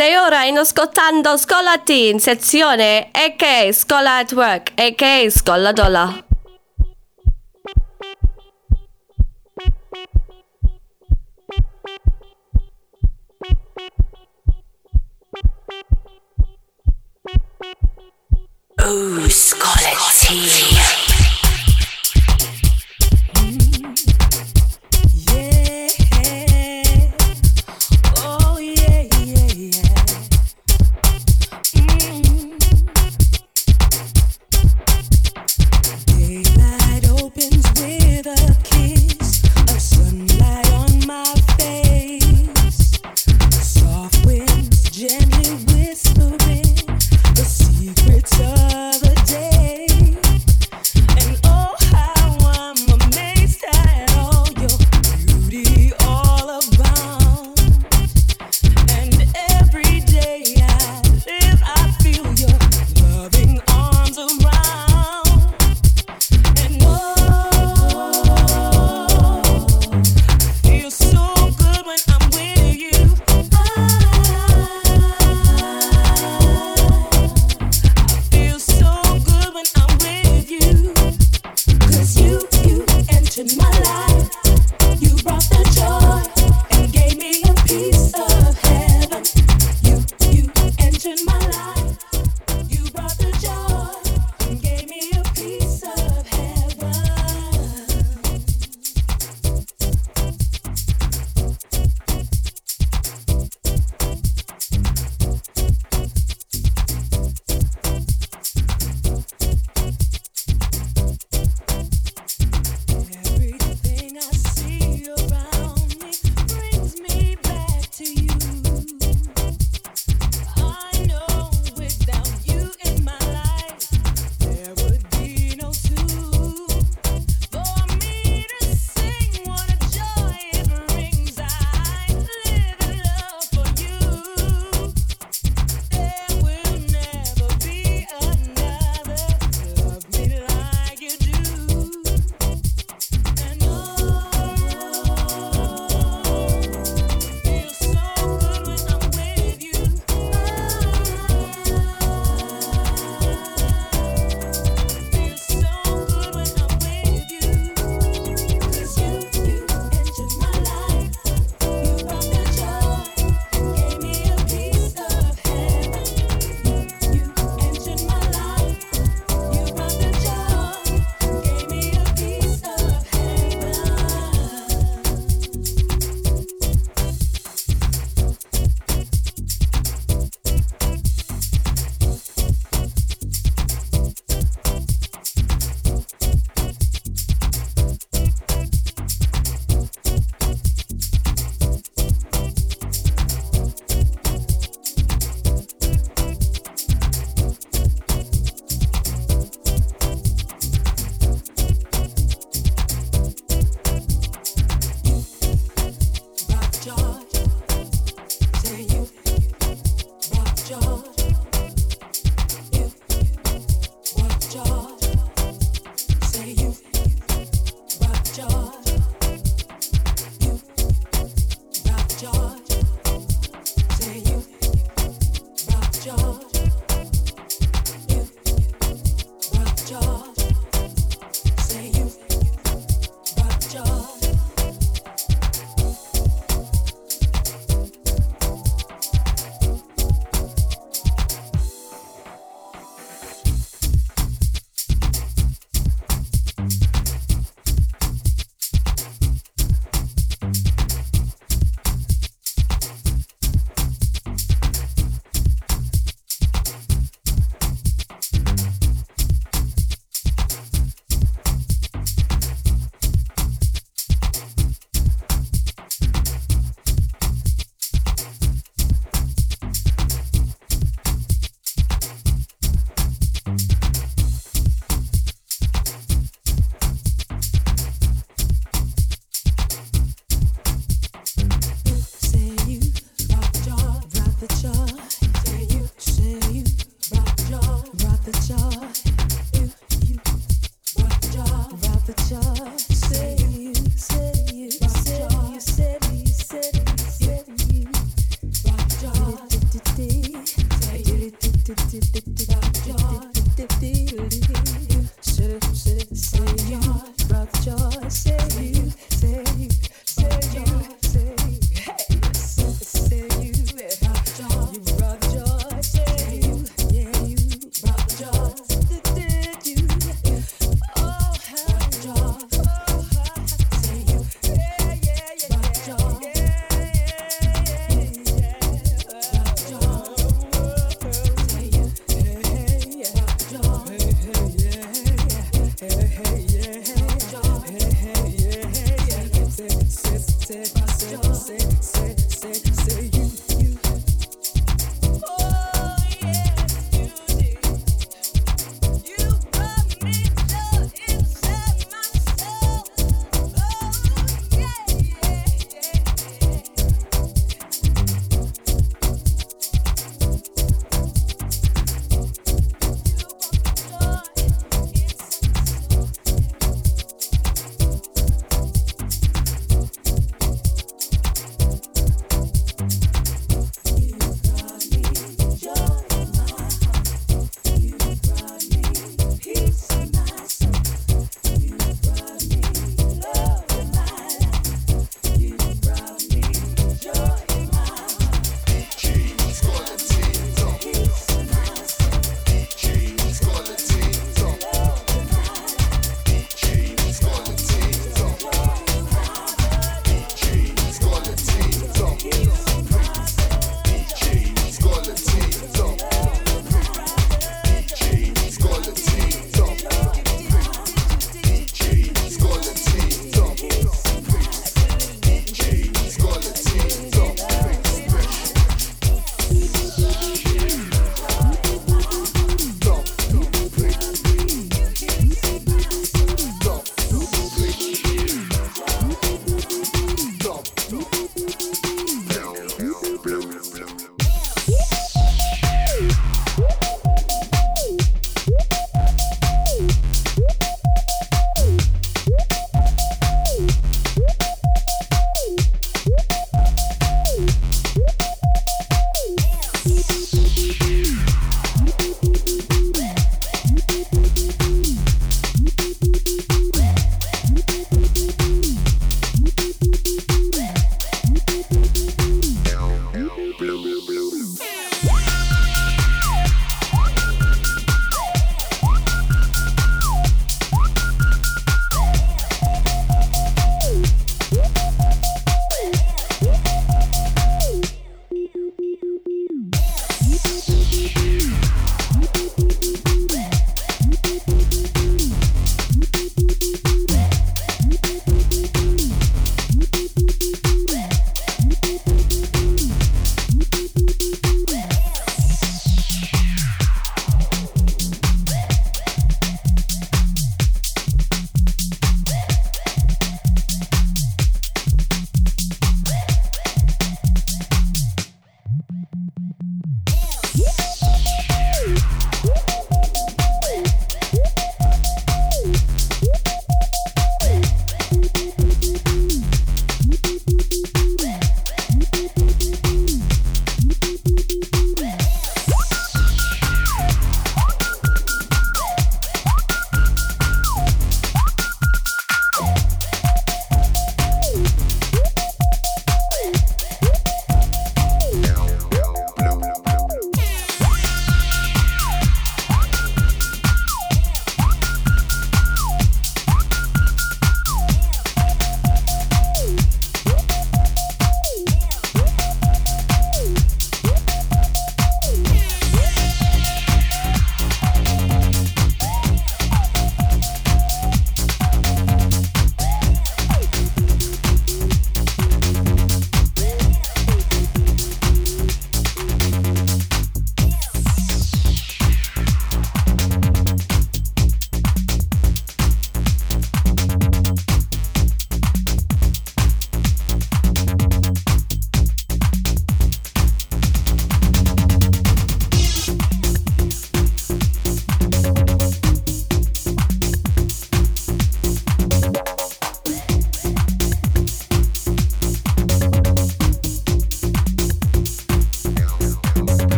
Sei ora in ascoltando Scuola Teen, sezione AK Scuola at Work, AK Scuola Dola. Ooh, Scuola Teen.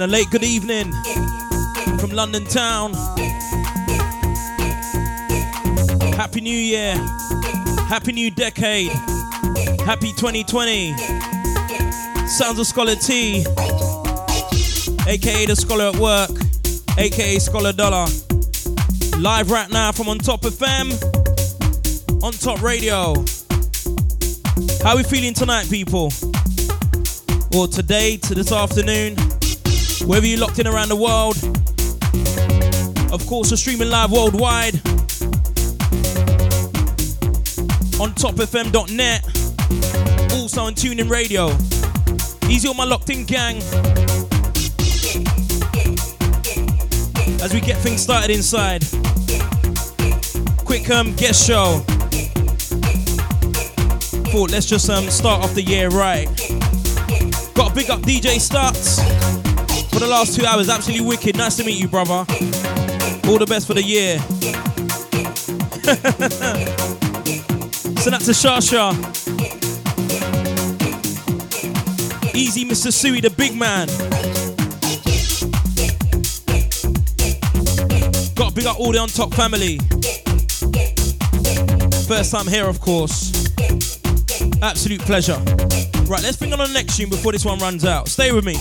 And a late good evening from London town. Happy New Year. Happy New Decade. Happy 2020. Sounds of Scholar Tee, aka the Scholar at Work, aka Scholar Dollar. Live right now from On Top of FM, On Top Radio. How we feeling tonight, people? Or today, to this afternoon? Wherever you're locked in around the world. Of course, we're streaming live worldwide on topfm.net. Also on TuneIn Radio. Easy on my locked in gang. As we get things started inside. Quick um guest show. Thought let's just um start off the year right. Got a big up DJ Starts for the last two hours. Absolutely wicked. Nice to meet you, brother. All the best for the year. so that's a Shasha. Easy, Mr. Suey, the big man. Got to big up all the on top family. First time here, of course. Absolute pleasure. Right, let's bring on the next tune before this one runs out. Stay with me.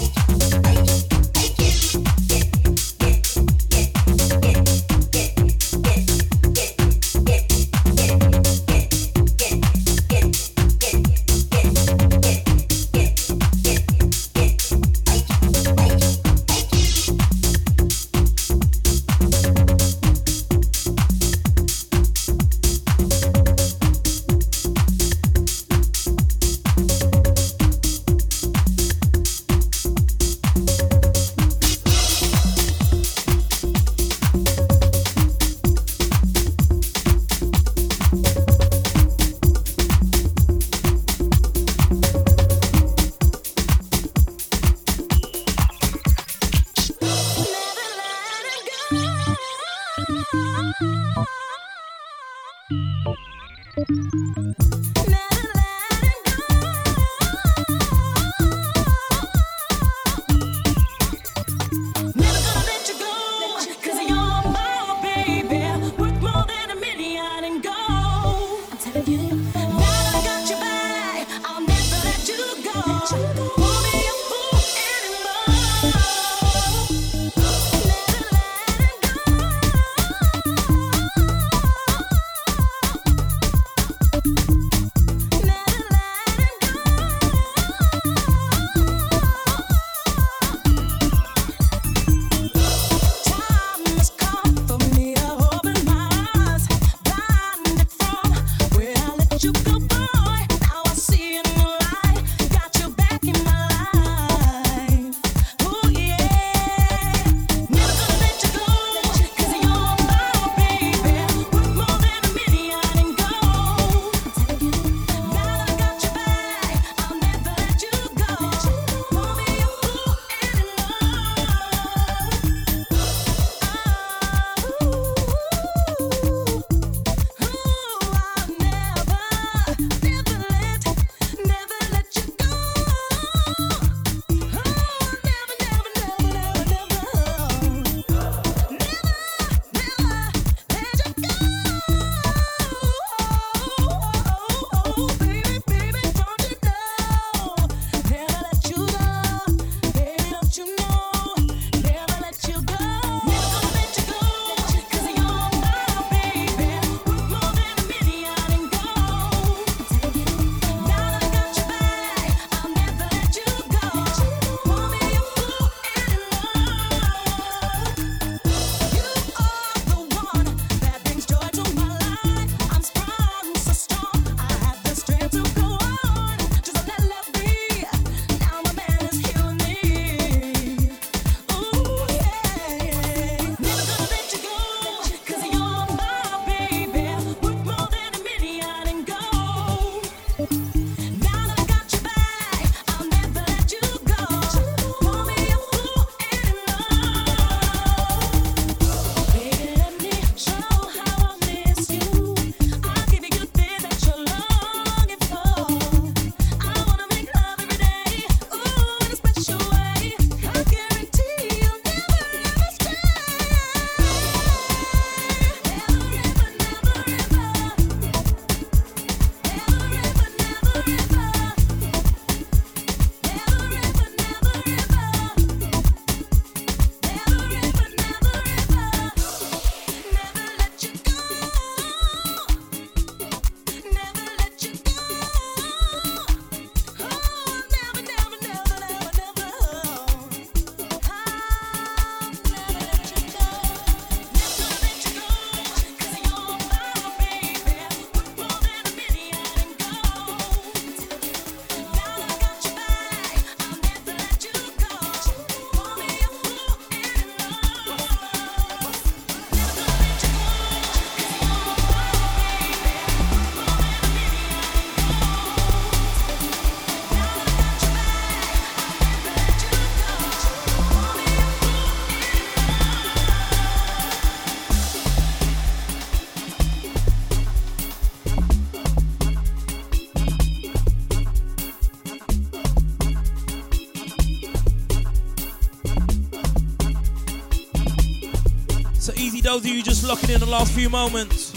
Those of you just locking in the last few moments.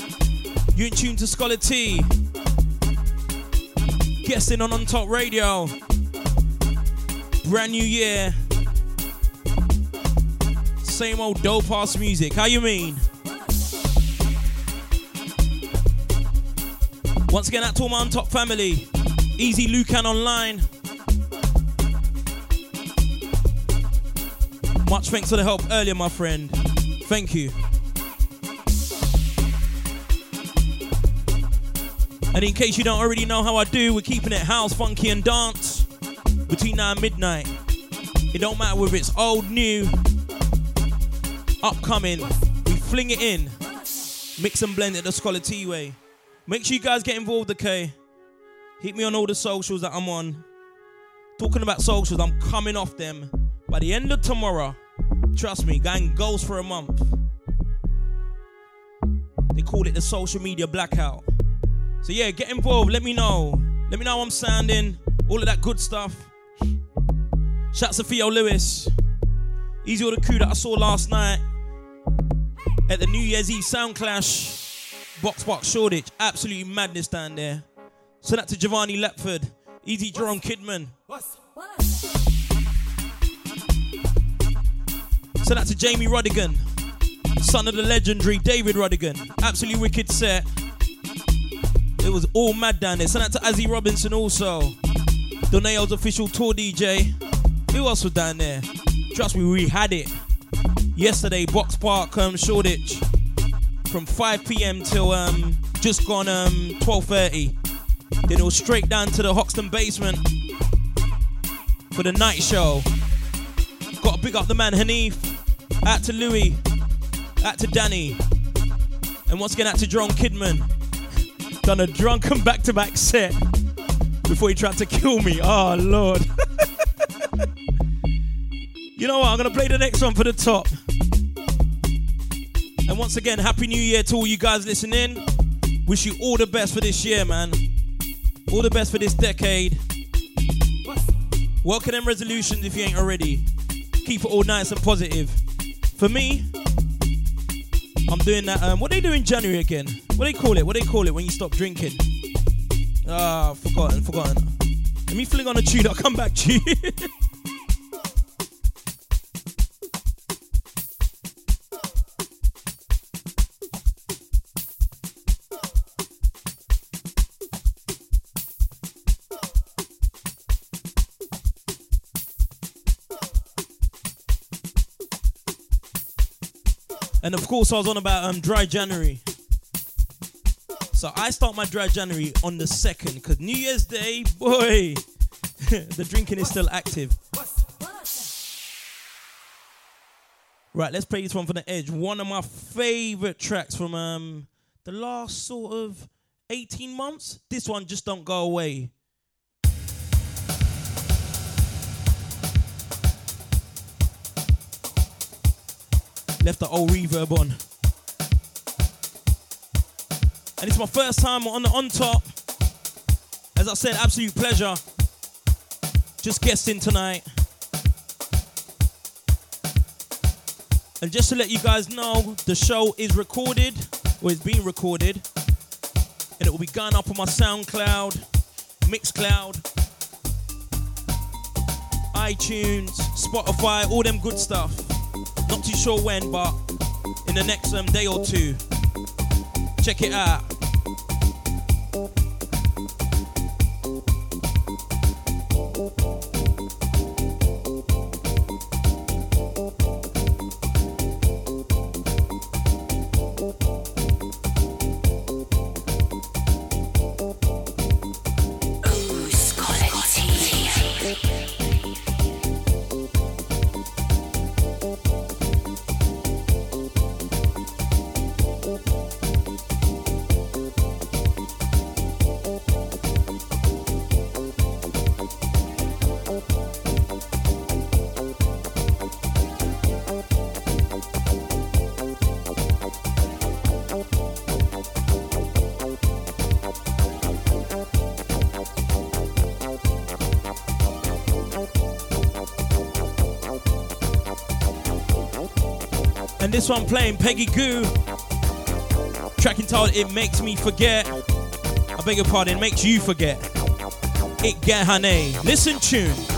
You in tune to Scholar Tee. Guesting on On Top Radio. Brand new year. Same old dope ass music. How you mean? Once again, at all my On Top family. Easy Lucan online. Much thanks for the help earlier, my friend. Thank you. And in case you don't already know how I do, we're keeping it house, funky, and dance between now and midnight. It don't matter whether it's old, new, upcoming. We fling it in, mix and blend it the Scholar Tee way. Make sure you guys get involved, okay? Hit me on all the socials that I'm on. Talking about socials, I'm coming off them by the end of tomorrow. Trust me, gang goes for a month. They call it the social media blackout. So yeah, get involved. Let me know. Let me know how I'm sounding. All of that good stuff. Shouts to Theo Lewis. Easy all the crew that I saw last night at the New Year's Eve Sound Clash. Box Park Shoreditch. Absolutely madness down there. So that to Giovanni Lepford. Easy Jerome Kidman. So that to Jamie Rodigan. Son of the legendary David Rodigan. Absolutely wicked set. It was all mad down there. Send out to Azzy Robinson also. Donae'o's official tour DJ. Who else was down there? Trust me, we had it. Yesterday, Box Park, um, Shoreditch. From 5 p.m. till um, just gone um, 12.30. Then it was straight down to the Hoxton basement for the night show. Got to big up the man Hanif. Out to Louis. Out to Danny. And once again, out to Jerome Kidman. Done a drunken back to back set before he tried to kill me. Oh, Lord. you know what? I'm going to play the next one for the top. And once again, Happy New Year to all you guys listening. Wish you all the best for this year, man. All the best for this decade. Working them resolutions if you ain't already. Keep it all nice and positive. For me, I'm doing that. Um, what they do in January again? What do they call it? What do they call it when you stop drinking? Ah, forgotten, forgotten. Let me fling on a tune. I'll come back to you. And of course, I was on about um, dry January. So I start my dry January on the second, because New Year's Day, boy, the drinking is still active. Right, let's play this one from the edge. One of my favorite tracks from um the last sort of 18 months. This one just don't go away. Left the old reverb on. And it's my first time on the on top. As I said, absolute pleasure. Just guesting tonight. And just to let you guys know, the show is recorded, or is being recorded, and it will be going up on my SoundCloud, Mixcloud, iTunes, Spotify, all them good stuff. Not too sure when, but in the next um, day or two. Check it out. This one playing Peggy Gou. Track entitled It Makes Me Forget. I beg your pardon, it makes you forget. Itgehane. Listen tune.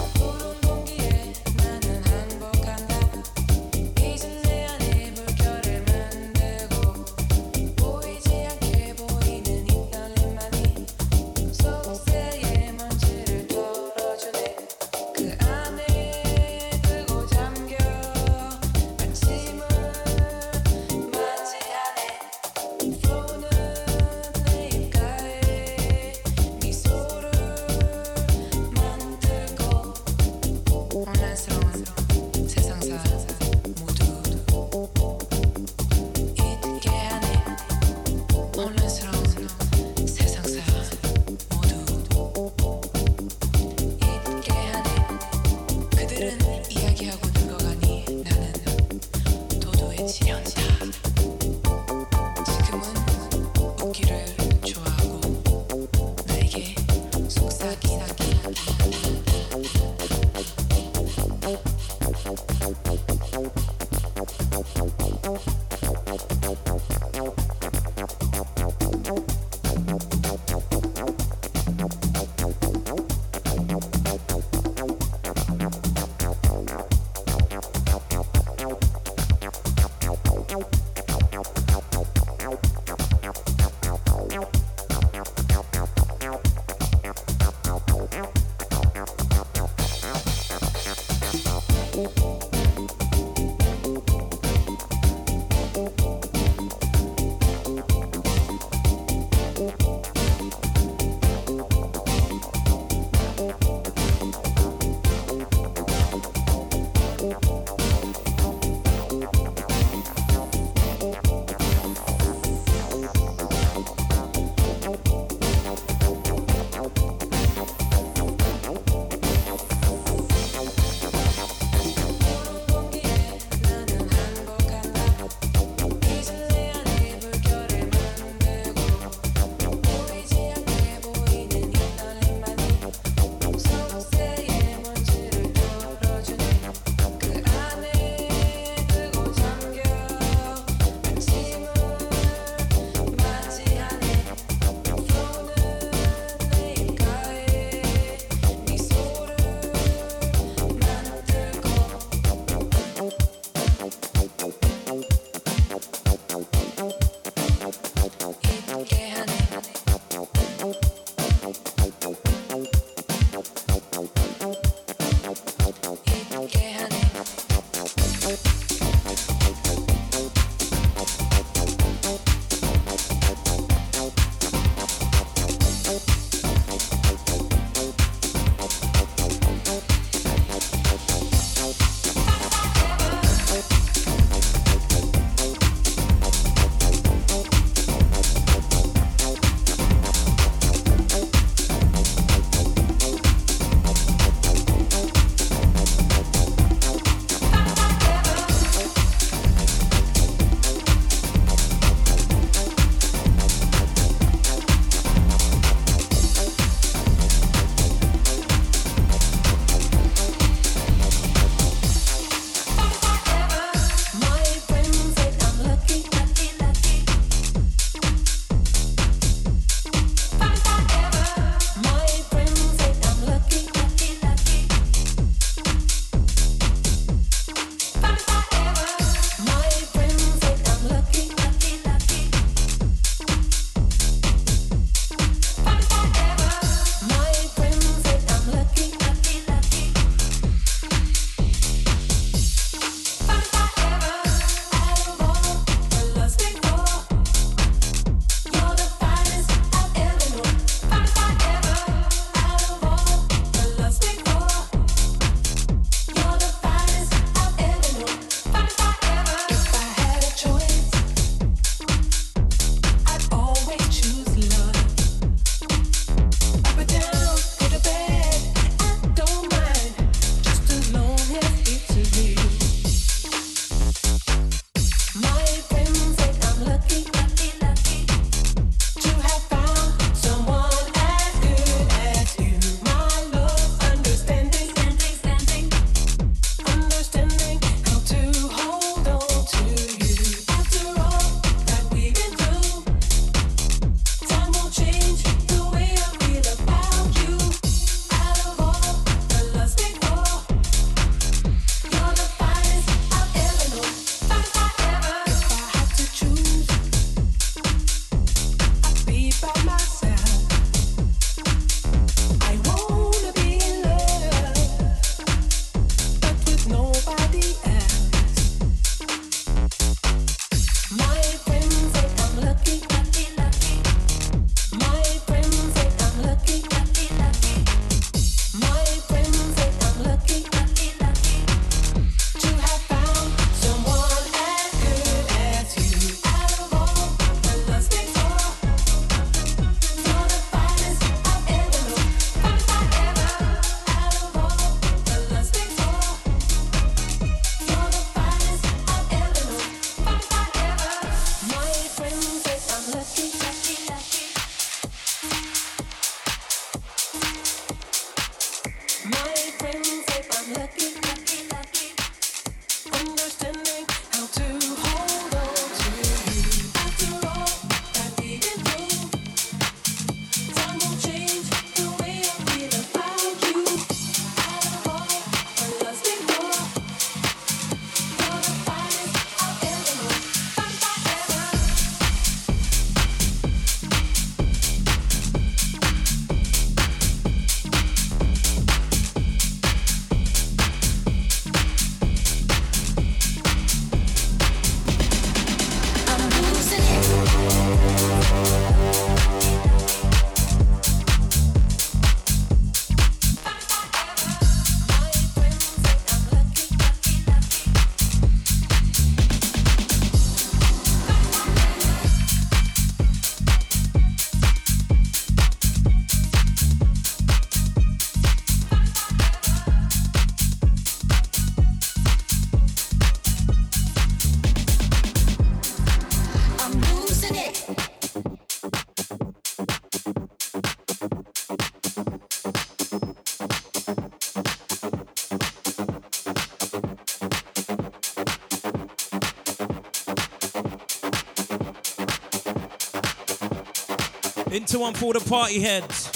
One for the party heads.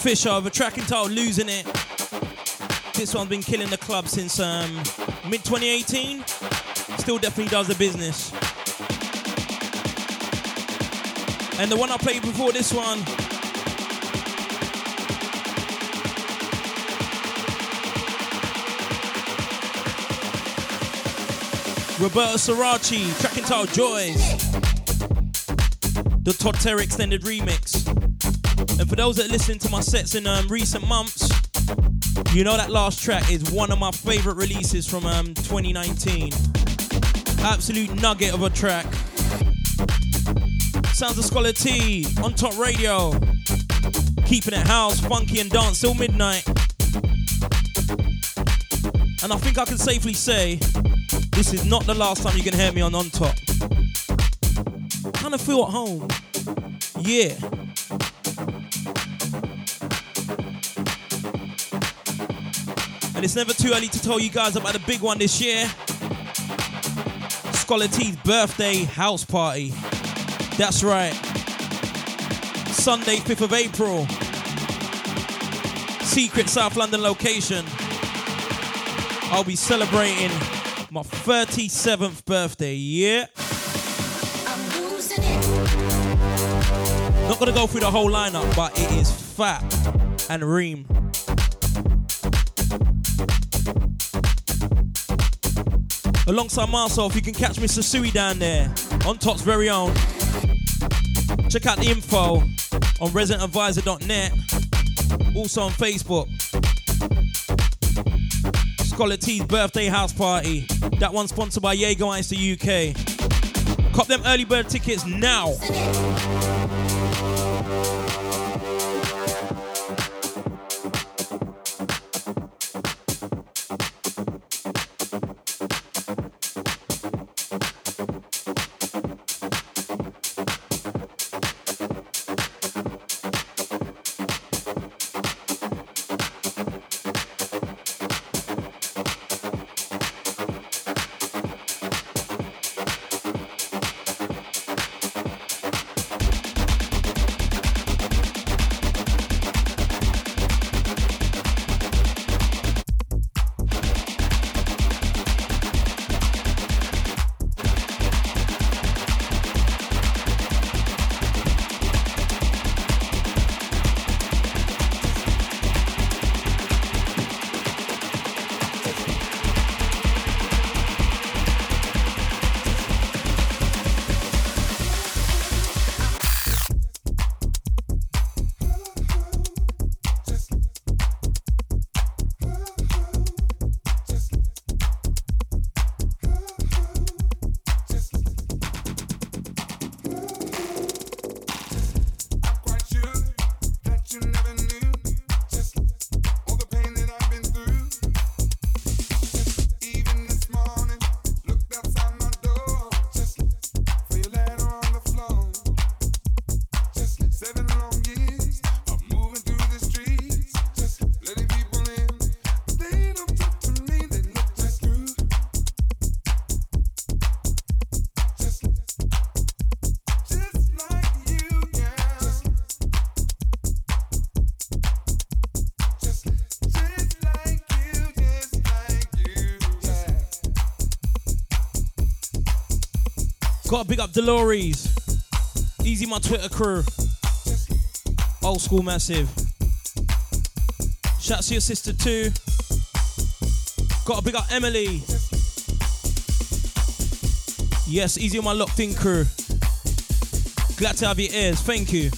Fisher of a track entitled Losing It. This one's been killing the club since um, mid 2018. Still definitely does the business. And the one I played before this one. Roberto Surace, track entitled Joys. The Todd Terry extended remix. And for those that listen to my sets in um, recent months, you know that last track is one of my favorite releases from um, 2019. Absolute nugget of a track. Sounds of Scholar Tee on top radio. Keeping it house, funky and dance till midnight. And I think I can safely say this is not the last time you can hear me on On Top. Of feel at home. Yeah. And it's never too early to tell you guys about the big one this year. Scholar Tee's birthday house party. That's right. Sunday, 5th of April. Secret South London location. I'll be celebrating my 37th birthday. Yeah. Gonna go through the whole lineup, but it is Fat and Reem. Alongside myself, you can catch Mr. Sui down there on Top's very own. Check out the info on residentadvisor.net. Also on Facebook. Scholar Tee's birthday house party. That one sponsored by Jaeger Ice the UK. Cop them early bird tickets now. Gotta big up Dolores. Easy my Twitter crew. Old school massive. Shout to your sister too. Gotta big up Emily. Yes, easy on my locked in crew. Glad to have your ears. Thank you.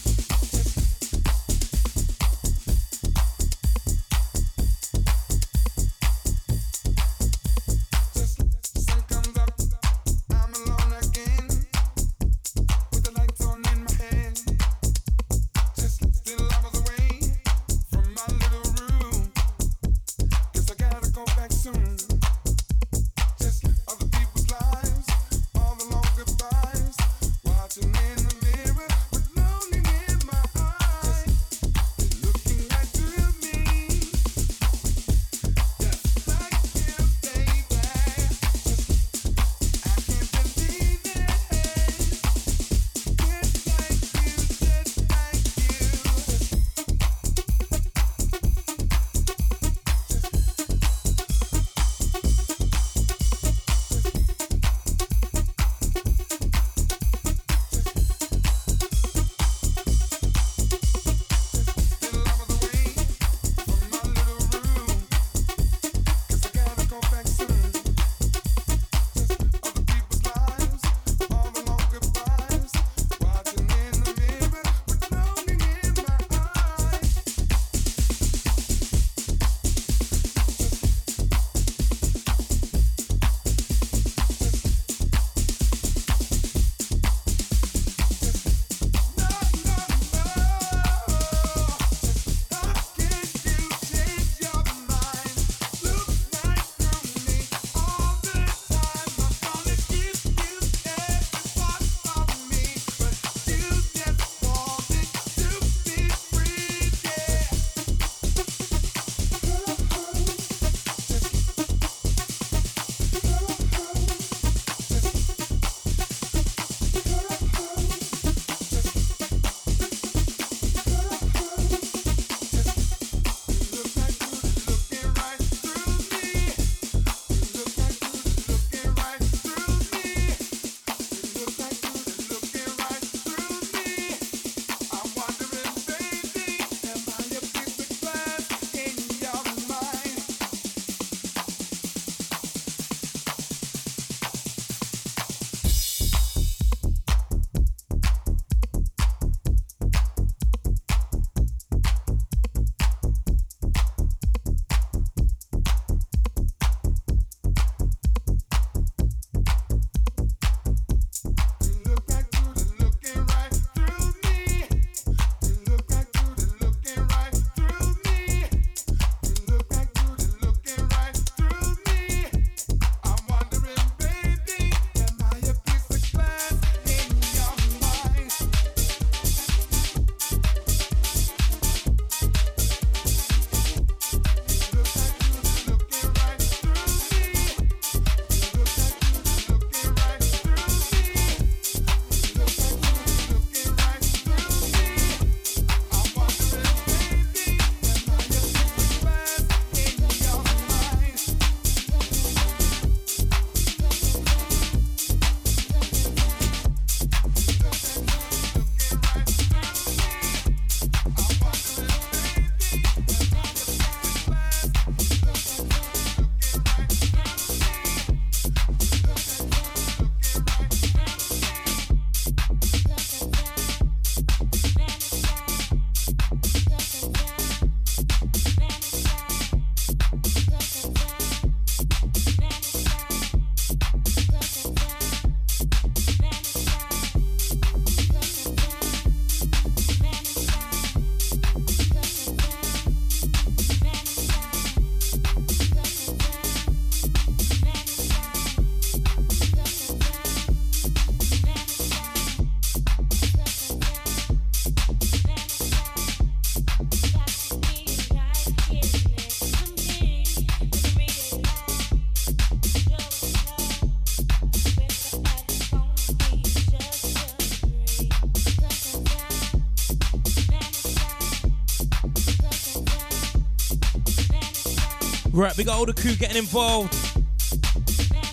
Right, we got all the crew getting involved.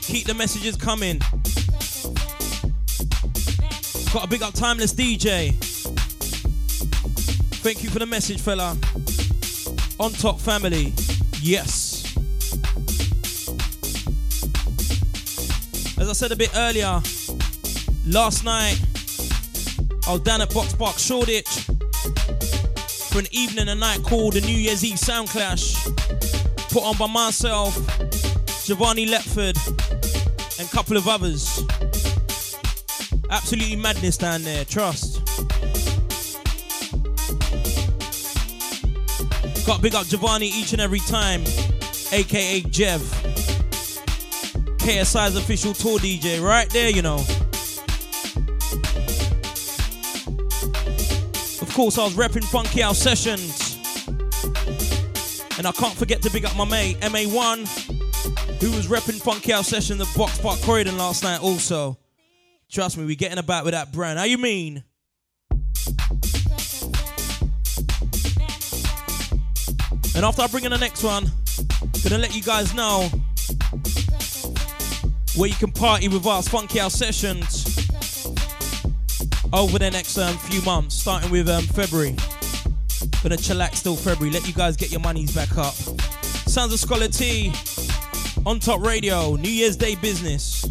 Keep the messages coming. Got a big up Timeless DJ. Thank you for the message, fella. On top family. Yes. As I said a bit earlier, last night I was down at Box Park Shoreditch for an evening and night called the New Year's Eve Sound Clash, put on by myself, Giovanni Lepford, and a couple of others. Absolutely madness down there, trust. Got big up Giovanni each and every time, aka Jev. KSI's official tour DJ, right there, you know. Of course, I was repping Funky House Sessions. And I can't forget to big up my mate, MA1, who was repping Funky House Sessions at Box Park Croydon last night also. Trust me, we're getting about with that brand. How you mean? And after I bring in the next one, gonna let you guys know where you can party with us, Funky House Sessions, over the next um, few months, starting with um, February. Gonna chillax till February, let you guys get your monies back up. Sounds of Scholar Tee on Top Radio, New Year's Day business.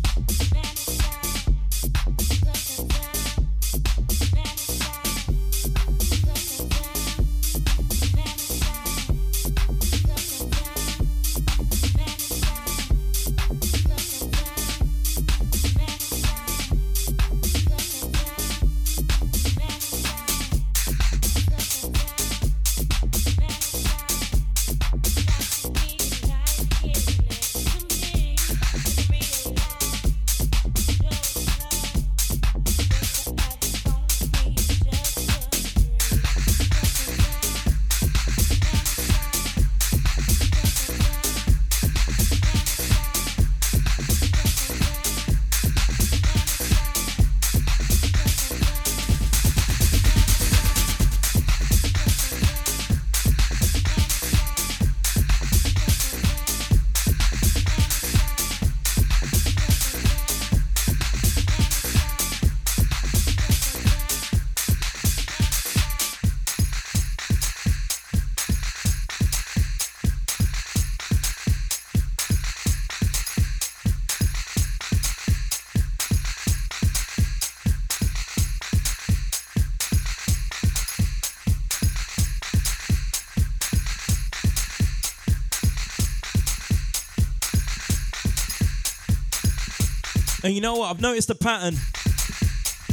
And you know what? I've noticed a pattern.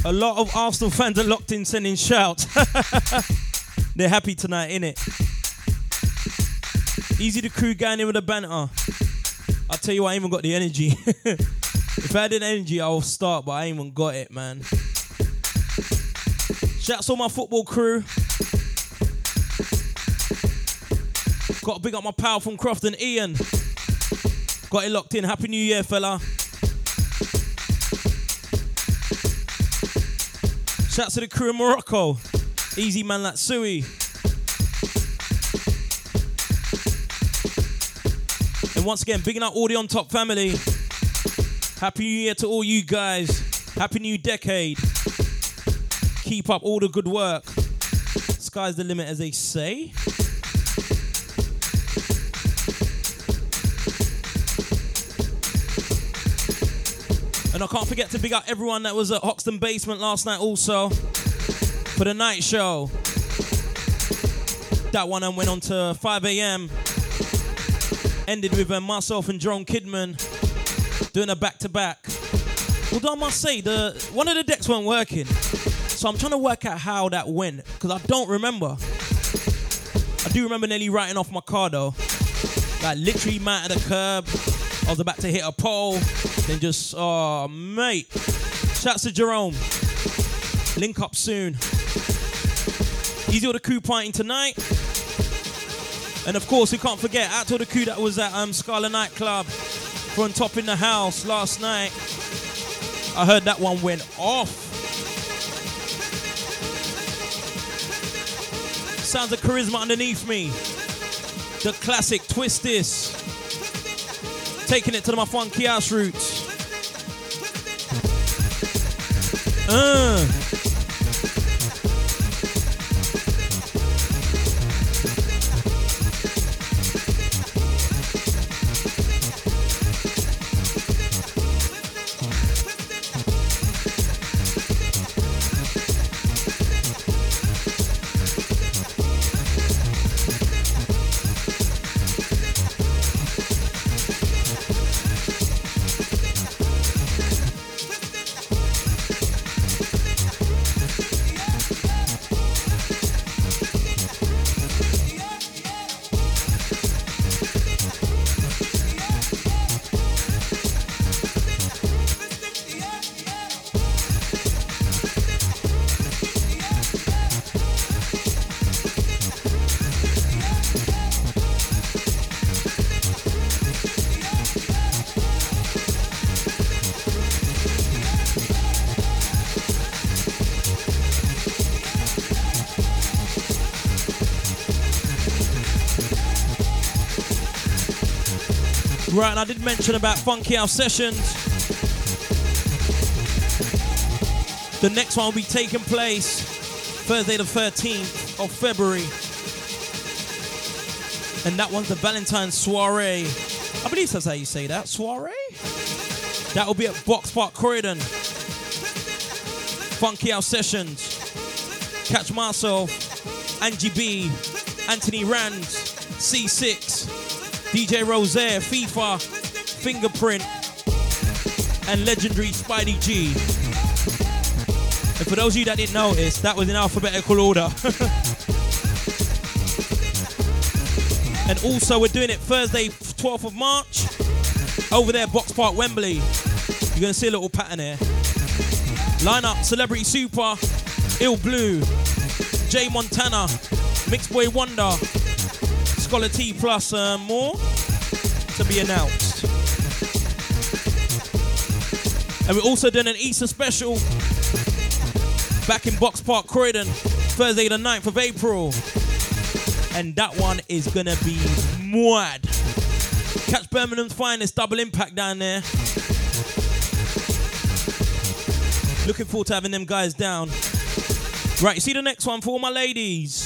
A lot of Arsenal fans are locked in sending shouts. They're happy tonight, innit? Easy to crew going in with a banter. I'll tell you what, I ain't even got the energy. if I had the energy, I'll start, but I ain't even got it, man. Shouts all my football crew. Got to big up my pal from Crofton, Ian. Got it locked in. Happy New Year, fella. Shouts to the crew in Morocco. Easy man like Sui. And once again, bigging up all the on top family. Happy New Year to all you guys. Happy New Decade. Keep up all the good work. Sky's the limit, as they say. And I can't forget to big up everyone that was at Hoxton Basement last night also for the night show. That one and went on to 5 a.m. Ended with uh, myself and Jerome Kidman doing a back to back. Although I must say, the one of the decks weren't working. So I'm trying to work out how that went because I don't remember. I do remember nearly writing off my car though. Like literally mounted the curb. I was about to hit a pole. Then just, oh, mate. Shouts to Jerome. Link up soon. Easy with the crew partying tonight. And of course, we can't forget out to the crew that was at um, Scala Nightclub from top in the house last night. I heard that one went off. Sounds of charisma underneath me. The classic Twist This. Taking it to my funky house roots. Uh. Right, and I did mention about Funky House Sessions. The next one will be taking place Thursday the 13th of February. And that one's the Valentine's Soiree. I believe that's how you say that. Soiree? That will be at Box Park Croydon. Funky House Sessions. Catch myself, Angie B, Anthony Rand, C6, DJ Rosaire, FIFA, Fingerprint, and legendary Spidey G. And for those of you that didn't notice, that was in alphabetical order. and also, we're doing it Thursday, 12th of March, over there, Box Park, Wembley. You're gonna see a little pattern here. Line up Celebrity Super, Ill Blue, Jay Montana, Mixed Boy Wonder, T plus uh, more to be announced. And we're also doing an Easter special back in Box Park, Croydon, Thursday the 9th of April. And that one is gonna be mad. Catch Birmingham's finest double impact down there. Looking forward to having them guys down. Right, you see the next one for all my ladies.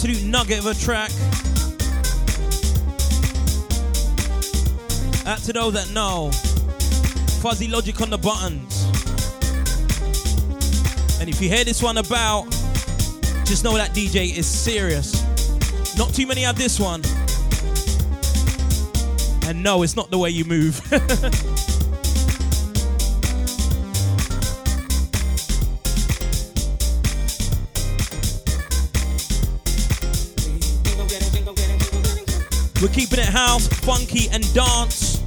Absolute nugget of a track. Out to those that know. Fuzzy logic on the buttons. And if you hear this one about, just know that DJ is serious. Not too many have this one. And no, it's not the way you move. We're keeping it house, funky, and dance.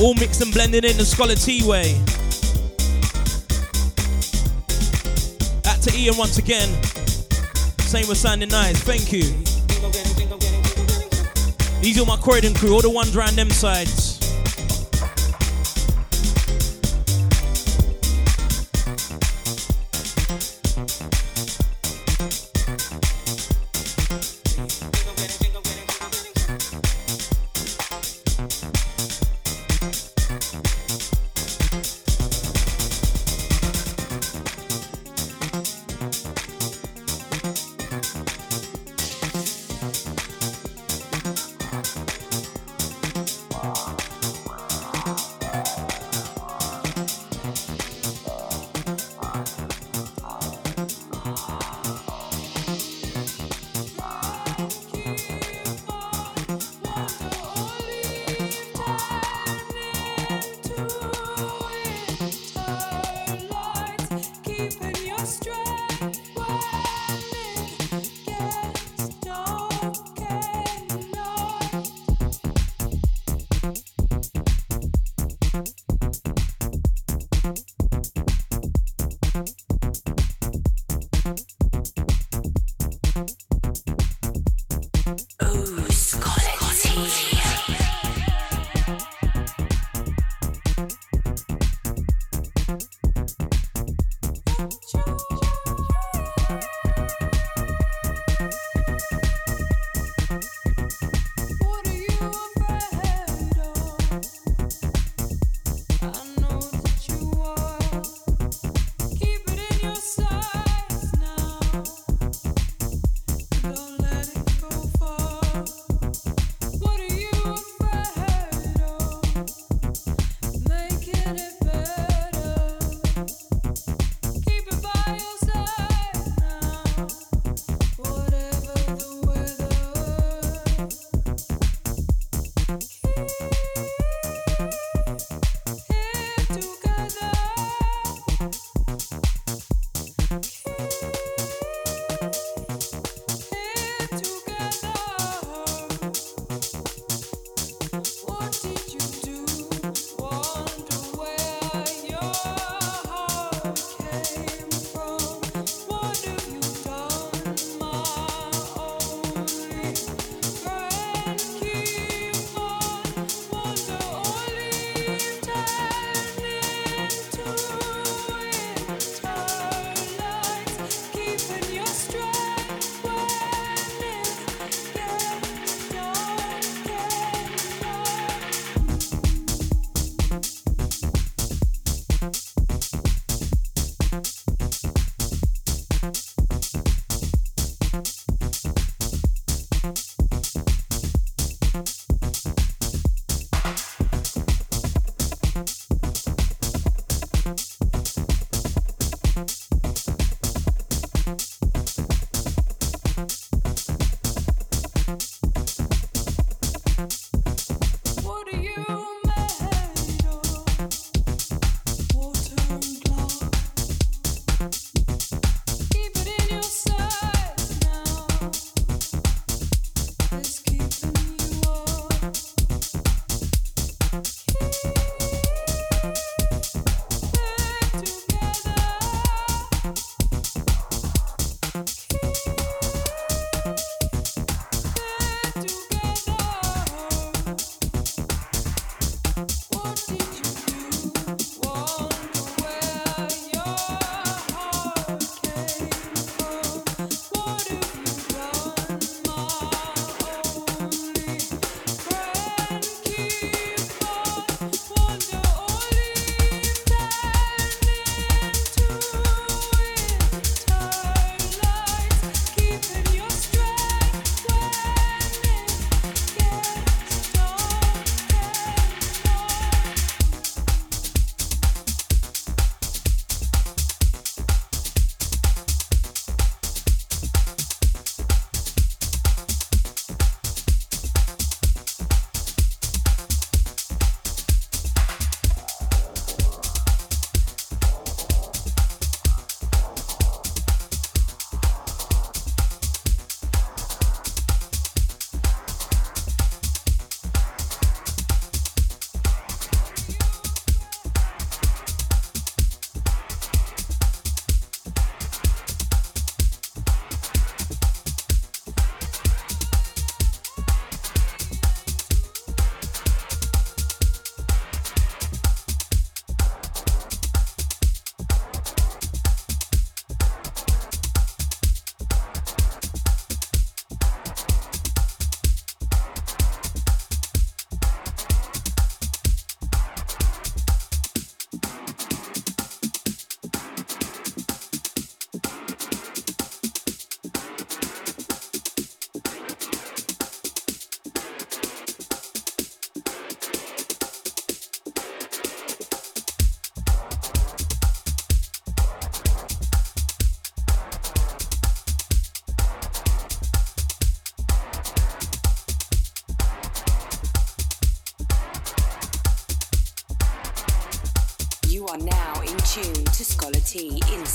All mixed and blended in the Scholar Tee way. At to Ian once again. Same with sounding nice. Thank you. These are my Croydon crew, all the ones around them sides.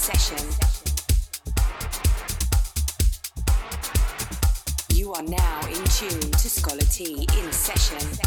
Session. You are now in tune to Scholar Tee in session.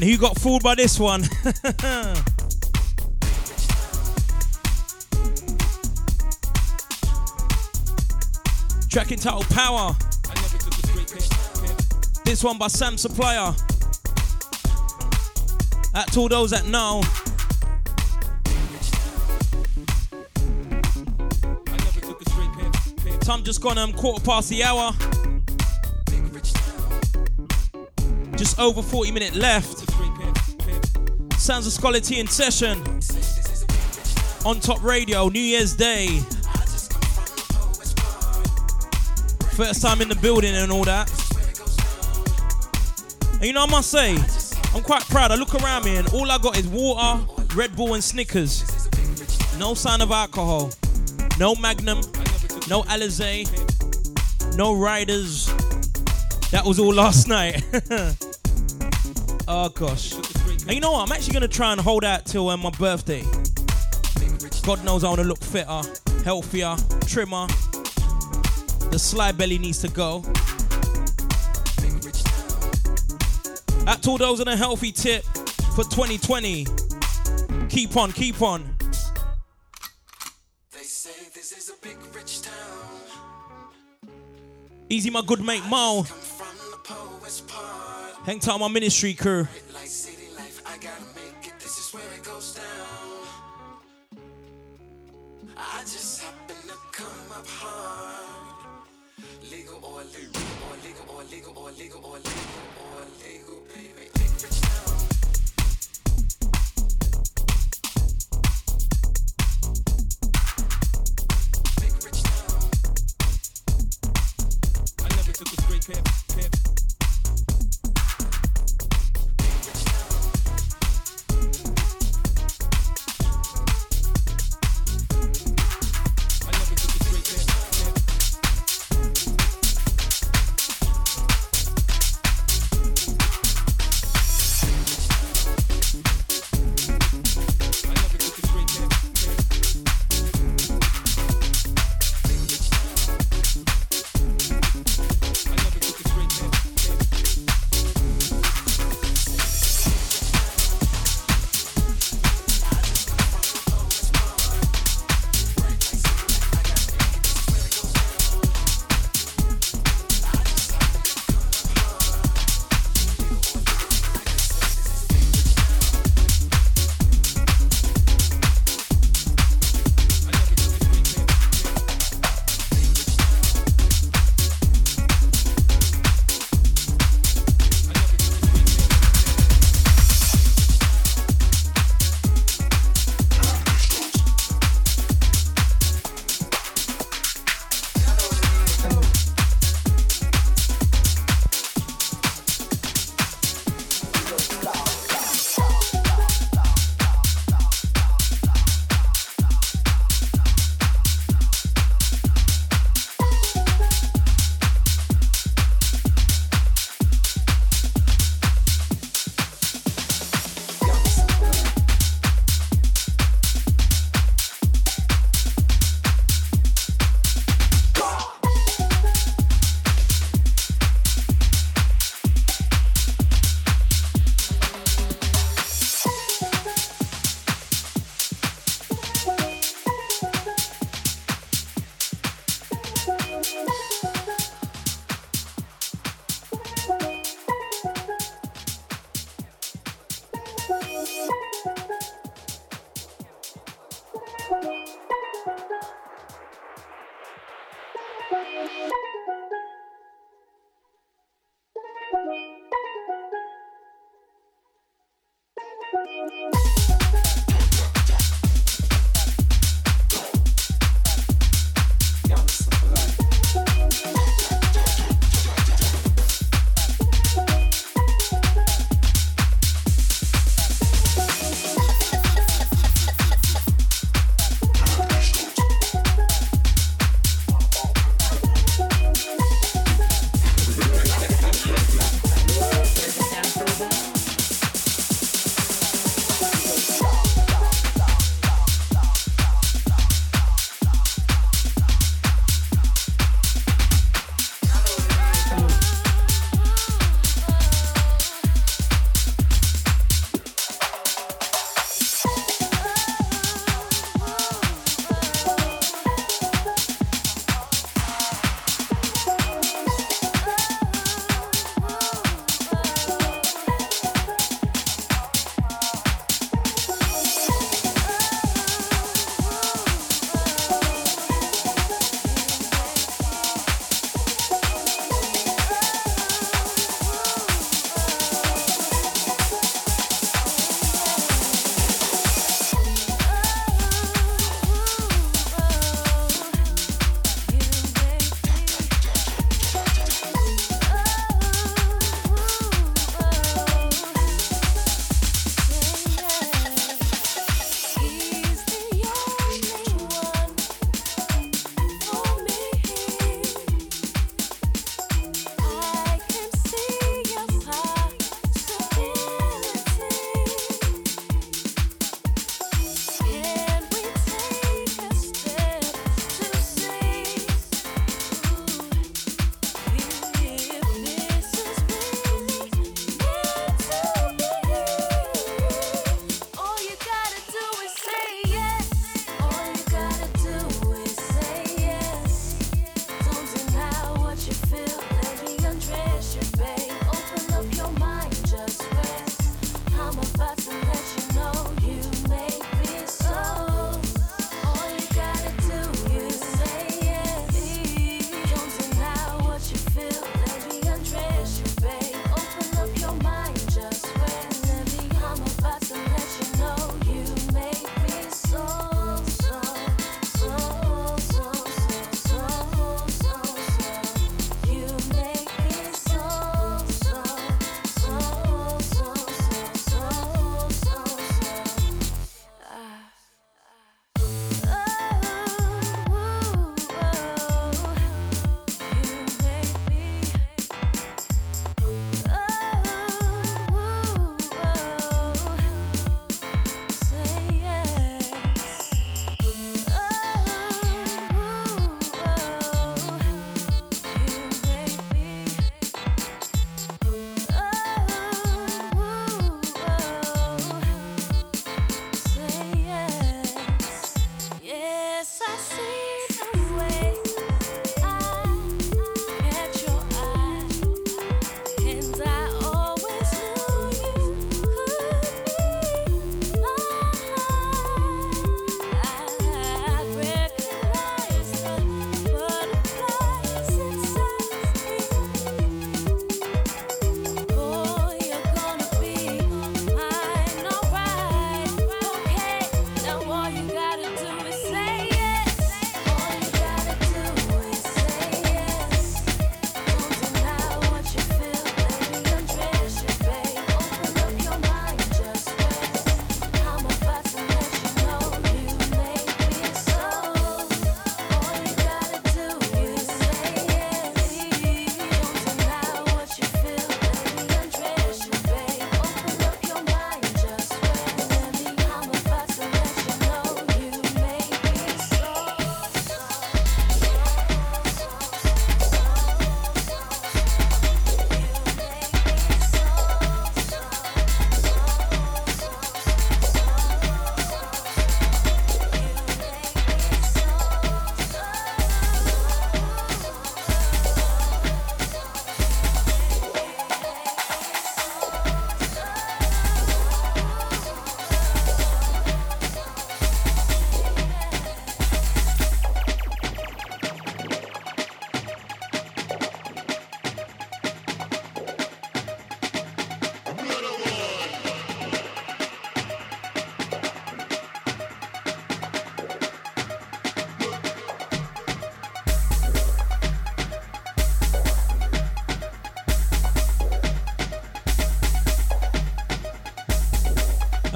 And who got fooled by this one? Track entitled Power. This one by Sam Supplier. At all those that know. Time just gone um quarter past the hour. Just over 40 minutes left. Sounds of T in session. On Top Radio, New Year's Day. First time in the building and all that. And you know, I must say, I'm quite proud. I look around me and all I got is water, Red Bull, and Snickers. No sign of alcohol. No Magnum. No Alizé. No Riders. That was all last night. oh gosh. And you know what? I'm actually gonna try and hold out till uh, my birthday. God knows I want to look fitter, healthier, trimmer. The sly belly needs to go. At all those on a healthy tip for 2020. Keep on, keep on. Easy, my good mate Mo. Hang tight, my ministry crew. legal, all legal, all legal, all legal, baby. Take rich rich. I never took a straight path.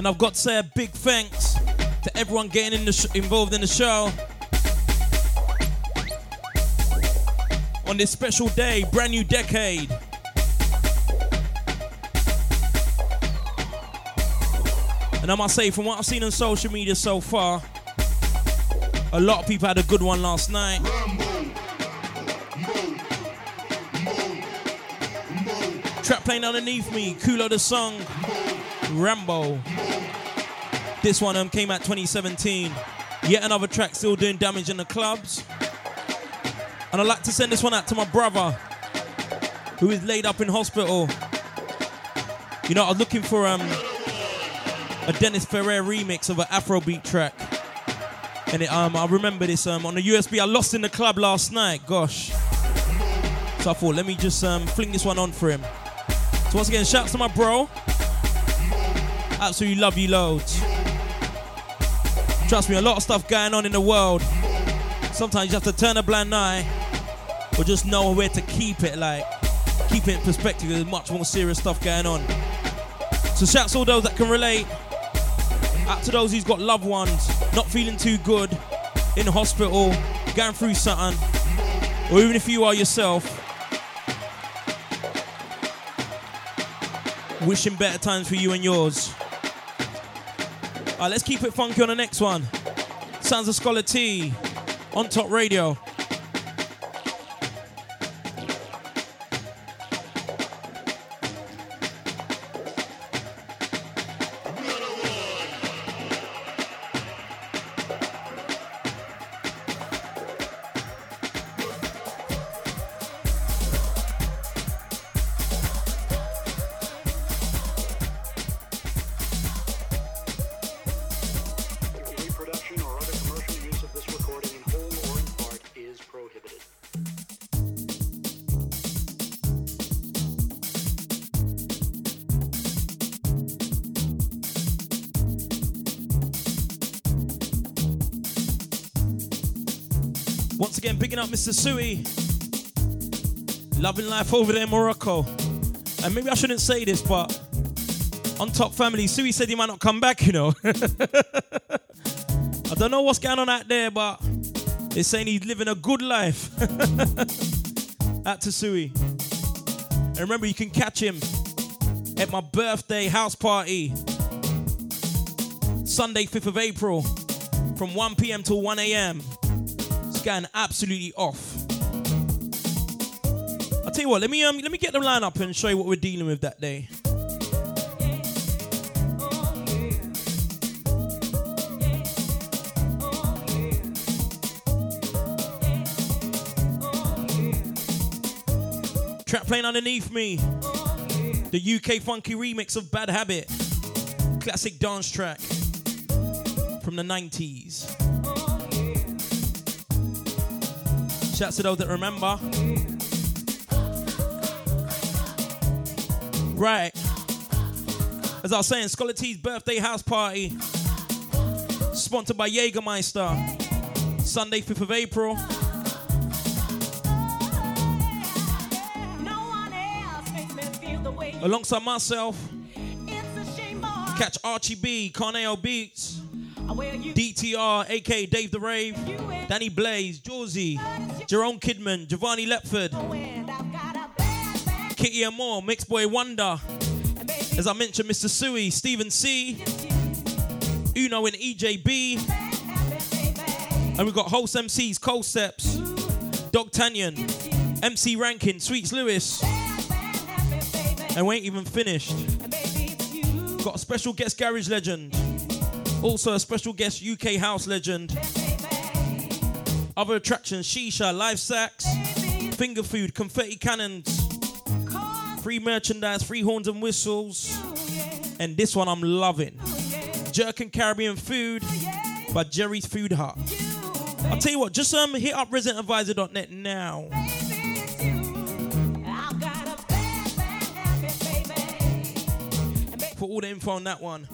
And I've got to say a big thanks to everyone getting in sh- involved in the show. On this special day, brand new decade. And I must say, from what I've seen on social media so far, a lot of people had a good one last night. Trap playing underneath me, Kulo the song, Rambo. This one um, came out 2017. Yet another track still doing damage in the clubs. And I'd like to send this one out to my brother, who is laid up in hospital. You know, I was looking for um, a Dennis Ferrer remix of an Afrobeat track. And it, um, I remember this um, on the USB I lost in the club last night. Gosh. So I thought, let me just um, fling this one on for him. So once again, shouts to my bro. Absolutely love you loads. Trust me, a lot of stuff going on in the world. Sometimes you have to turn a blind eye or just know where to keep it, like keep it in perspective. There's much more serious stuff going on. So shouts to all those that can relate. Out to those who's got loved ones not feeling too good, in hospital, going through something, or even if you are yourself, wishing better times for you and yours. Alright, let's keep it funky on the next one. Sounds of Scholar Tee on Top Radio. Mr. Sui. Loving life over there in Morocco. And maybe I shouldn't say this, but on Top Family, Sui said he might not come back, you know. I don't know what's going on out there, but they're saying he's living a good life. out to Sui. And remember, you can catch him at my birthday house party. Sunday, 5th of April, from 1 p.m. till 1 a.m. Going absolutely off. I'll tell you what, let me um let me get the lineup and show you what we're dealing with that day. Trap playing underneath me. The UK funky remix of Bad Habit. Classic dance track from the 90s. Shouts to those that remember. Right. As I was saying, Scholar Tee's birthday house party. Sponsored by Jägermeister. Sunday, 5th of April. Alongside myself, catch Archie B, Cornell Beats, DTR, aka Dave the Rave, Danny Blaze, Josie, Jerome Kidman, Giovanni Lepford, Kitty and more, Mixed Boy Wonder. As I mentioned, Mr. Sui, Stephen C, Uno and EJB. And we've got host MCs, Concepts, Dog Tanyan, MC Rankin, Sweets Lewis. And we ain't even finished. Got a special guest garage legend. Also a special guest UK house legend. Other attractions, shisha, live sax, finger food, confetti cannons, free merchandise, free horns and whistles. And this one I'm loving. Jerk and Caribbean food by Jerry's Food Hut. I'll tell you what, just um hit up residentadvisor.net now. For all the info on that one.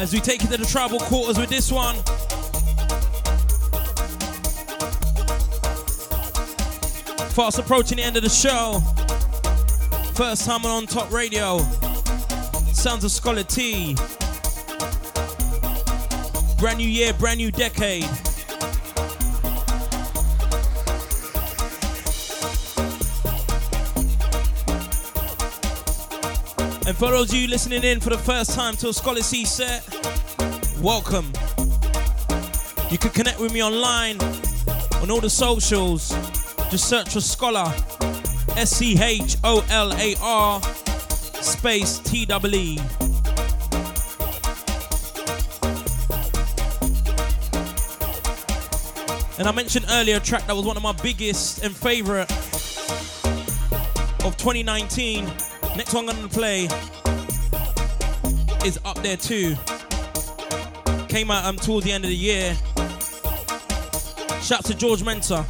As we take it to the tribal quarters with this one. Fast approaching the end of the show. First time on Top Radio. Sounds of Scholar Tee. Brand new year, brand new decade. And for those of you listening in for the first time to a Scholar Tee set, welcome. You can connect with me online on all the socials. Just search for Scholar, S C H O L A R, space T W E. And I mentioned earlier a track that was one of my biggest and favorite of 2019. Next one I'm gonna play is up there too. Came out um, towards the end of the year. Shout to George Mensa.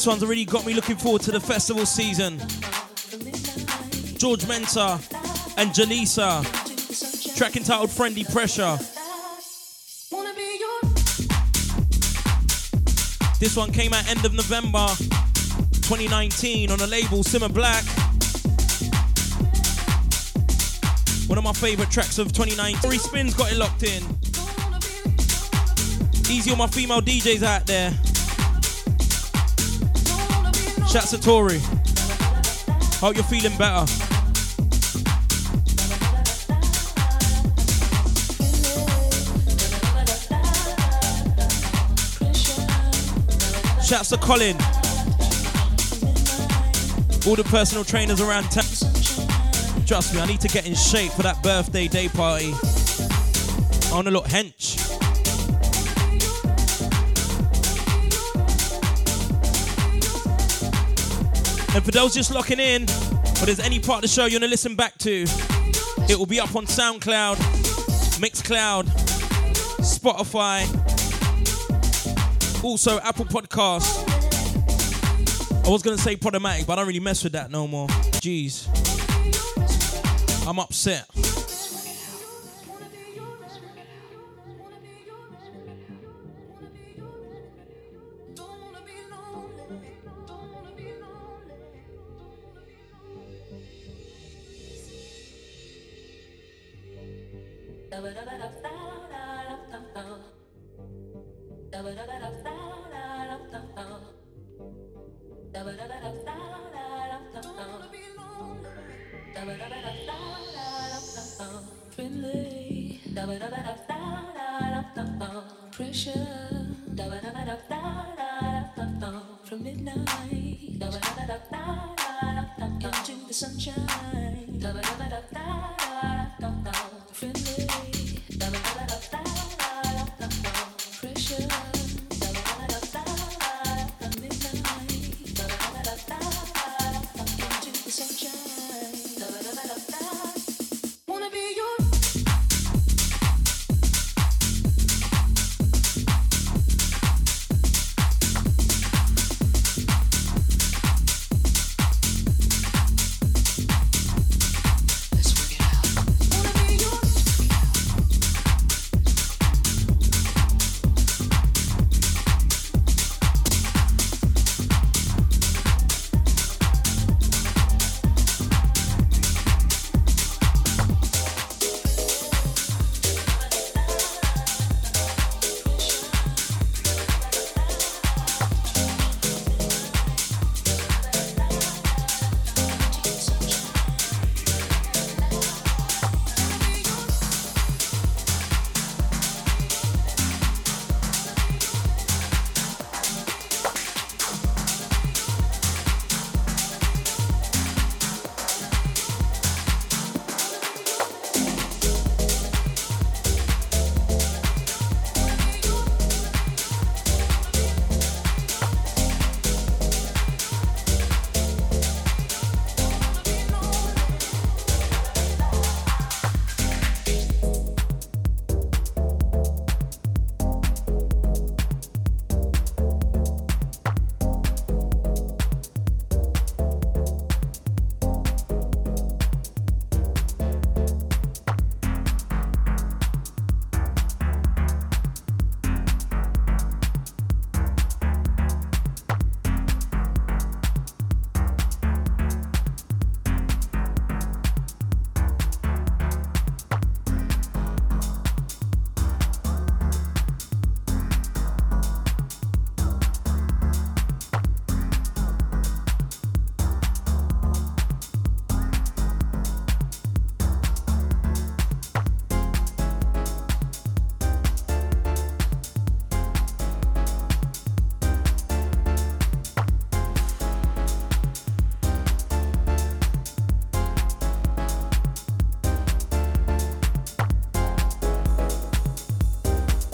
This one's already got me looking forward to the festival season. George Mensa and Janisa. Track entitled Friendly Pressure. This one came out end of November 2019 on the label Simma Black. One of my favorite tracks of 2019. Three Spins got it locked in. Easy on my female DJs out there. Shouts to Tori. Hope you're feeling better. Shouts to Colin. All the personal trainers around town. Trust me, I need to get in shape for that birthday day party. I wanna look hench. And for those just locking in, or there's any part of the show you wanna listen back to, it will be up on SoundCloud, Mixcloud, Spotify, also Apple Podcasts. I was gonna say Podomatic, but I don't really mess with that no more. Jeez. I'm upset. Friendly. Pressure. From midnight into the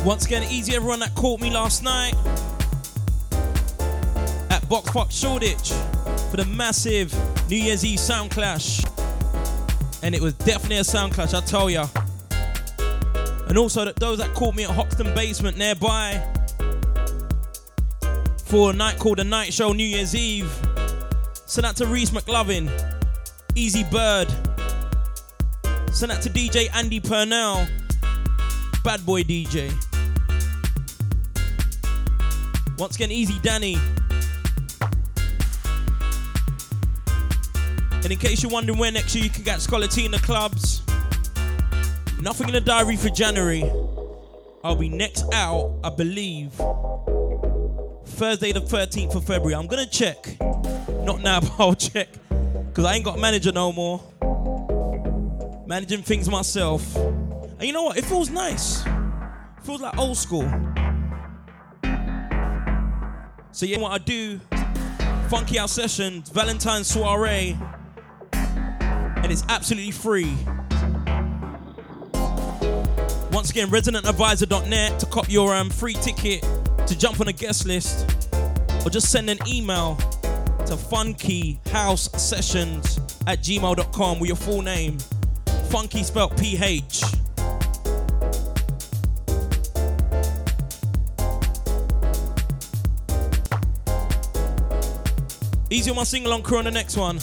Once again, easy everyone that caught me last night at Box Park Shoreditch for the massive New Year's Eve sound clash. And it was definitely a sound clash, I tell ya. And also that those that caught me at Hoxton Basement nearby for a night called the Night Show New Year's Eve. Send out to Reese McLovin, Easy Bird. Send out to DJ Andy Purnell, Bad Boy DJ. Once again, Easy Danny. And in case you're wondering where next year you can get Scholar Tee in the clubs, nothing in the diary for January. I'll be next out, I believe, Thursday the 13th of February. I'm gonna check. Not now, but I'll check. Because I ain't got manager no more. Managing things myself. And you know what? It feels nice. It feels like old school. So yeah, what I do, Funky House Sessions, Valentine's Soiree, and it's absolutely free. Once again, residentadvisor.net to cop your um, free ticket to jump on a guest list, or just send an email to funkyhousesessions at gmail.com with your full name. Funky spelled PH. Easy on my sing along crew on the next one.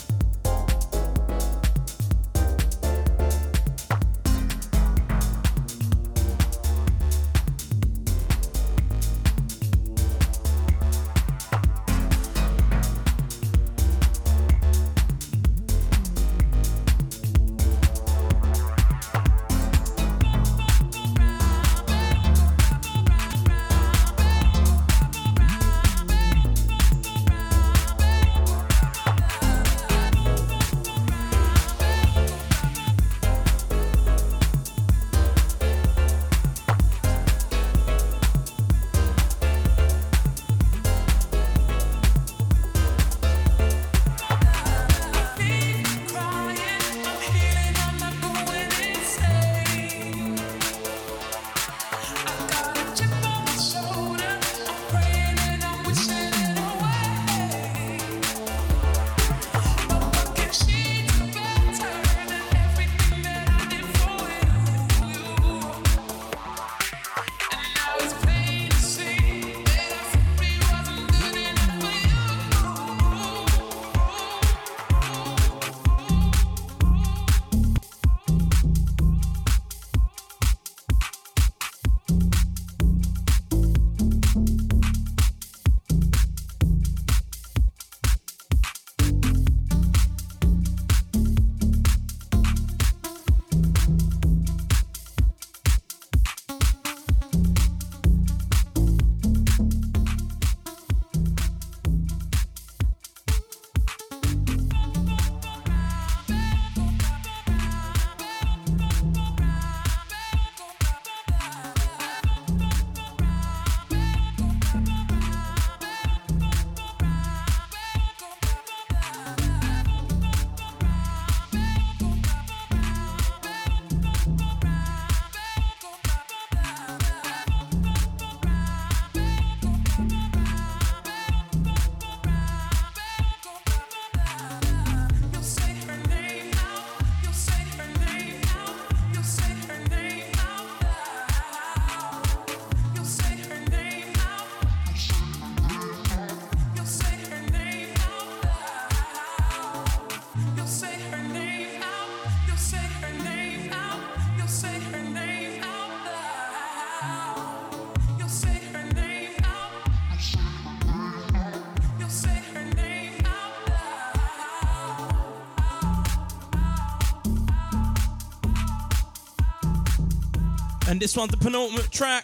This one's the penultimate track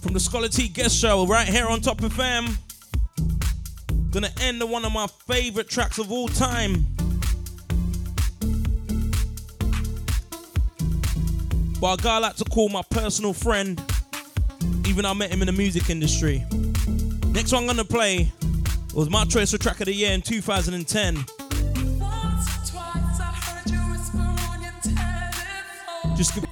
from the Scholar Tee guest show right here on Top of FM. Gonna end on one of my favorite tracks of all time. By a guy I like to call my personal friend, even I met him in the music industry. Next one I'm gonna play was my choice for track of the year in 2010. Just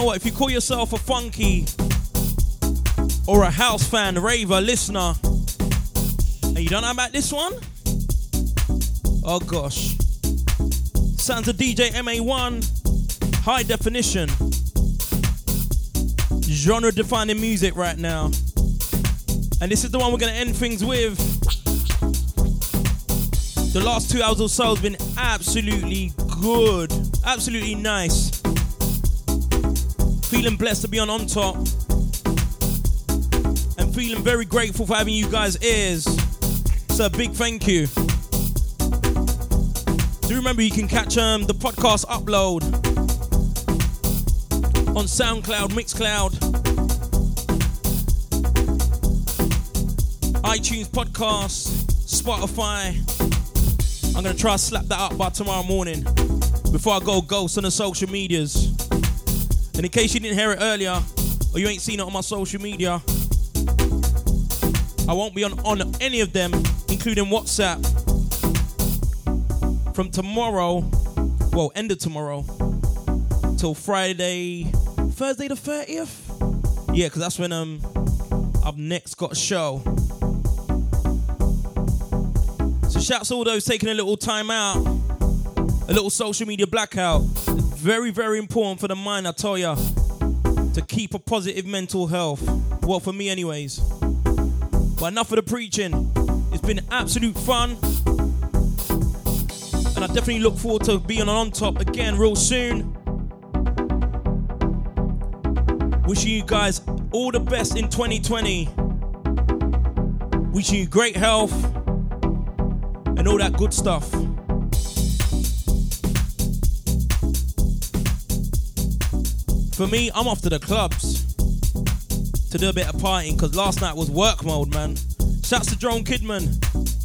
know what? If you call yourself a funky or a house fan, raver, listener, and you don't know about this one, oh gosh. Sounds of DJ MA1, high definition, genre defining music right now. And this is the one we're gonna end things with. The last two hours or so has been absolutely good, absolutely nice. Feeling blessed to be on on top, and feeling very grateful for having you guys' ears. So a big thank you. Do remember you can catch um, the podcast upload on SoundCloud, Mixcloud, iTunes Podcast, Spotify. I'm gonna try to slap that up by tomorrow morning before I go ghost on the social medias. And in case you didn't hear it earlier, or you ain't seen it on my social media, I won't be on, on any of them, including WhatsApp, from tomorrow, well, end of tomorrow, till Friday, Thursday the 30th? Yeah, because that's when um I've next got a show. So shouts to all those taking a little time out, a little social media blackout. Very, very important for the mind, I tell ya, to keep a positive mental health. Well, for me, anyways. But enough of the preaching. It's been absolute fun. And I definitely look forward to being on top again real soon. Wishing you guys all the best in 2020. Wishing you great health and all that good stuff. For me, I'm off to the clubs to do a bit of partying because last night was work mode, man. Shouts to Drone Kidman.